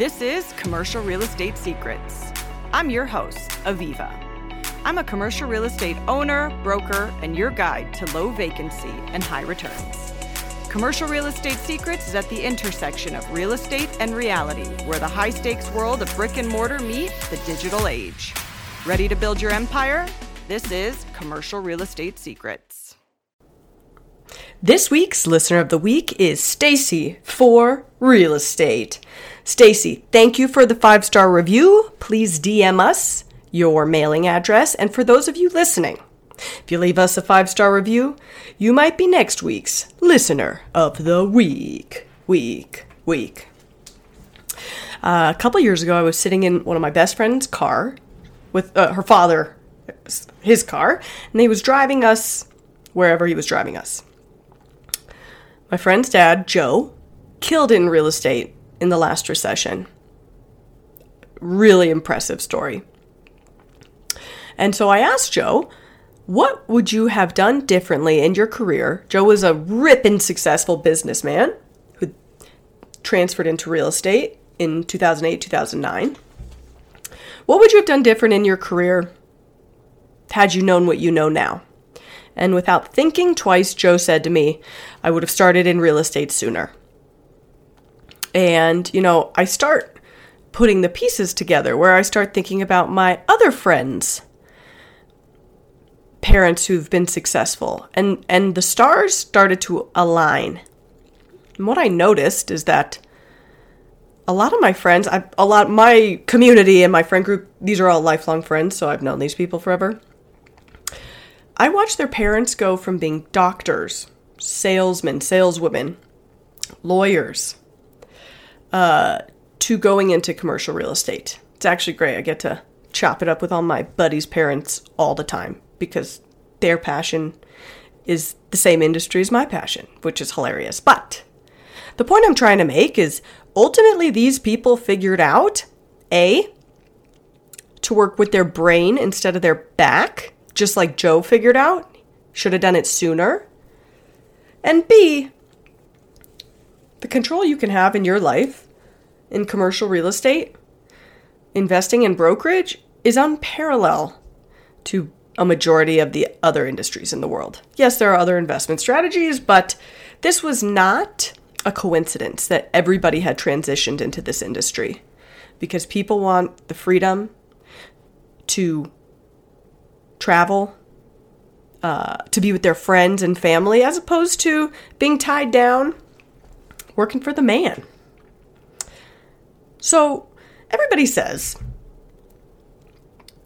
This is Commercial Real Estate Secrets. I'm your host, Aviva. I'm a commercial real estate owner, broker, and your guide to low vacancy and high returns. Commercial Real Estate Secrets is at the intersection of real estate and reality, where the high stakes world of brick and mortar meet the digital age. Ready to build your empire? This is Commercial Real Estate Secrets. This week's listener of the week is Stacy for Real Estate. Stacy, thank you for the five-star review. Please DM us your mailing address and for those of you listening, if you leave us a five-star review, you might be next week's listener of the week. Week, week. Uh, a couple years ago, I was sitting in one of my best friend's car with uh, her father, his car, and he was driving us wherever he was driving us. My friend's dad, Joe, killed in real estate in the last recession. Really impressive story. And so I asked Joe, what would you have done differently in your career? Joe was a ripping successful businessman who transferred into real estate in 2008, 2009. What would you have done different in your career had you known what you know now? And without thinking twice, Joe said to me, I would have started in real estate sooner. And, you know, I start putting the pieces together where I start thinking about my other friends, parents who've been successful, and, and the stars started to align. And what I noticed is that a lot of my friends, I, a lot my community and my friend group, these are all lifelong friends, so I've known these people forever. I watched their parents go from being doctors, salesmen, saleswomen, lawyers, uh, to going into commercial real estate. It's actually great. I get to chop it up with all my buddies' parents all the time because their passion is the same industry as my passion, which is hilarious. But the point I'm trying to make is ultimately these people figured out A, to work with their brain instead of their back just like Joe figured out. Should have done it sooner. And B, the control you can have in your life in commercial real estate, investing in brokerage, is unparalleled to a majority of the other industries in the world. Yes, there are other investment strategies, but this was not a coincidence that everybody had transitioned into this industry because people want the freedom to travel, uh, to be with their friends and family, as opposed to being tied down working for the man. So everybody says,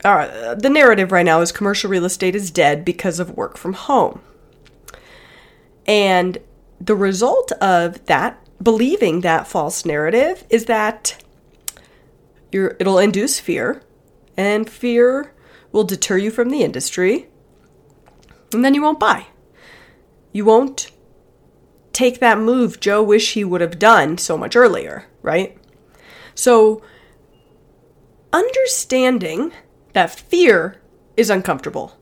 uh, the narrative right now is commercial real estate is dead because of work from home. And the result of that, believing that false narrative, is that it'll induce fear, and fear will deter you from the industry, and then you won't buy. You won't take that move Joe wish he would have done so much earlier, right? So, understanding that fear is uncomfortable.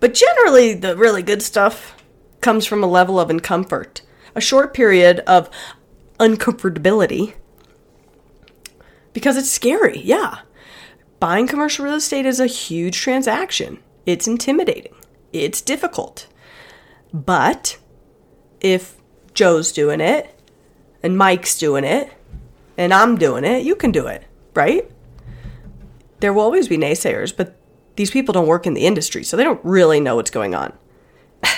But generally, the really good stuff comes from a level of uncomfort, a short period of uncomfortability. Because it's scary, yeah buying commercial real estate is a huge transaction. It's intimidating. It's difficult. But if Joe's doing it and Mike's doing it and I'm doing it, you can do it, right? There will always be naysayers, but these people don't work in the industry, so they don't really know what's going on.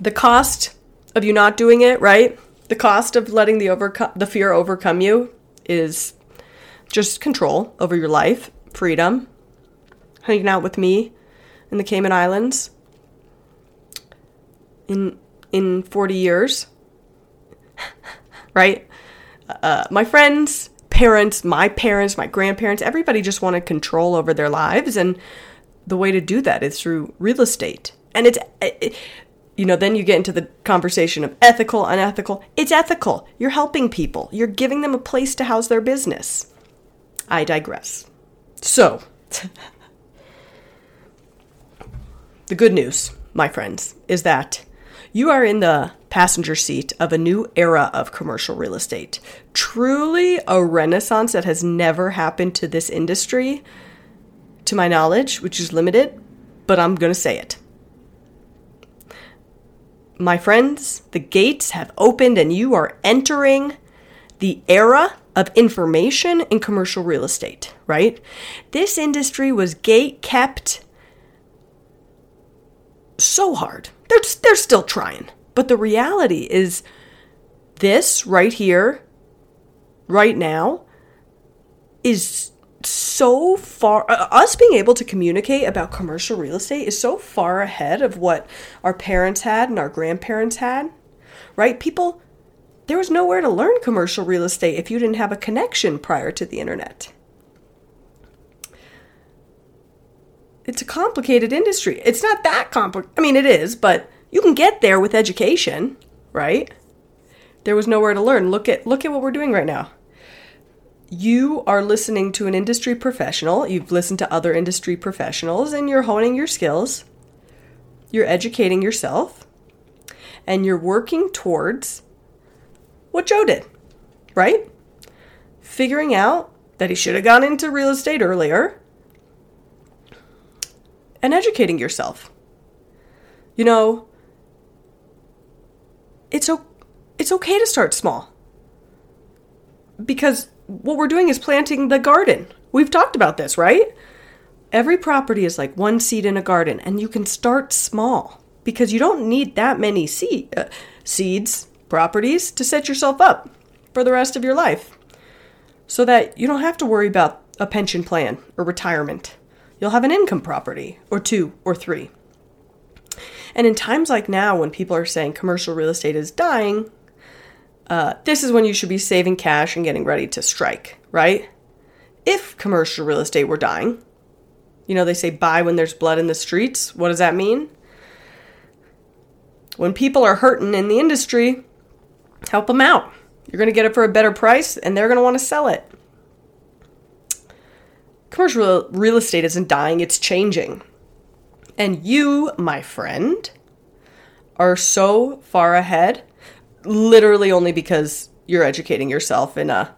the cost of you not doing it, right? The cost of letting the overcome the fear overcome you is just control over your life, freedom, hanging out with me in the Cayman Islands in in 40 years. right? Uh, my friends, parents, my parents, my grandparents, everybody just wanted control over their lives and the way to do that is through real estate. And it's it, you know, then you get into the conversation of ethical, unethical. It's ethical. You're helping people. You're giving them a place to house their business. I digress. So, the good news, my friends, is that You are in the passenger seat of a new era of commercial real estate. Truly a renaissance that has never happened to this industry, to my knowledge, which is limited, but I'm going to say it. My friends, the gates have opened and you are entering the era of information in commercial real estate, right? This industry was gate kept so hard. They're, they're still trying. But the reality is, this right here, right now, is so far uh, us being able to communicate about commercial real estate is so far ahead of what our parents had and our grandparents had right people there was nowhere to learn commercial real estate if you didn't have a connection prior to the internet. It's a complicated industry. It's not that complicated i mean it is but you can get there with education right? There was nowhere to learn. Look at look at what we're doing right now. You are listening to an industry professional, you've listened to other industry professionals, and you're honing your skills, you're educating yourself, and you're working towards what Joe did, right? Figuring out that he should have gone into real estate earlier and educating yourself. You know, it's, o- it's okay to start small because what we're doing is planting the garden. We've talked about this, right? Every property is like one seed in a garden, and you can start small because you don't need that many seed, uh, seeds, properties to set yourself up for the rest of your life so that you don't have to worry about a pension plan or retirement. You'll have an income property or two or three. And in times like now, when people are saying commercial real estate is dying, uh, this is when you should be saving cash and getting ready to strike, right? If commercial real estate were dying, you know, they say buy when there's blood in the streets. What does that mean? When people are hurting in the industry, help them out. You're going to get it for a better price and they're going to want to sell it. Commercial real estate isn't dying, it's changing. And you, my friend, are so far ahead literally only because you're educating yourself in a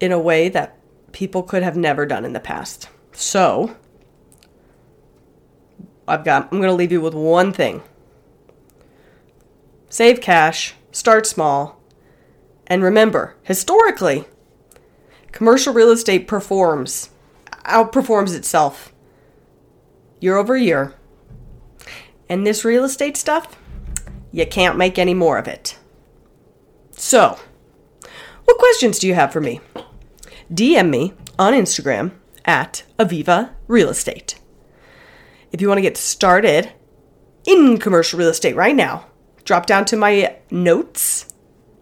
in a way that people could have never done in the past. So, I've got I'm going to leave you with one thing. Save cash, start small, and remember, historically, commercial real estate performs outperforms itself year over year. And this real estate stuff, you can't make any more of it. So, what questions do you have for me? DM me on Instagram at Aviva Real Estate. If you want to get started in commercial real estate right now, drop down to my notes.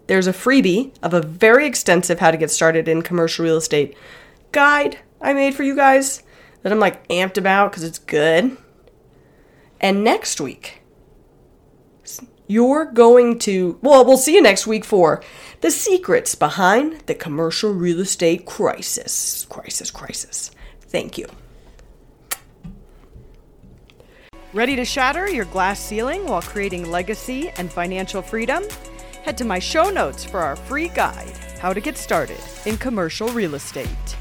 There's a freebie of a very extensive how to get started in commercial real estate guide I made for you guys that I'm like amped about because it's good. And next week, you're going to, well, we'll see you next week for the secrets behind the commercial real estate crisis. Crisis, crisis. Thank you. Ready to shatter your glass ceiling while creating legacy and financial freedom? Head to my show notes for our free guide, How to Get Started in Commercial Real Estate.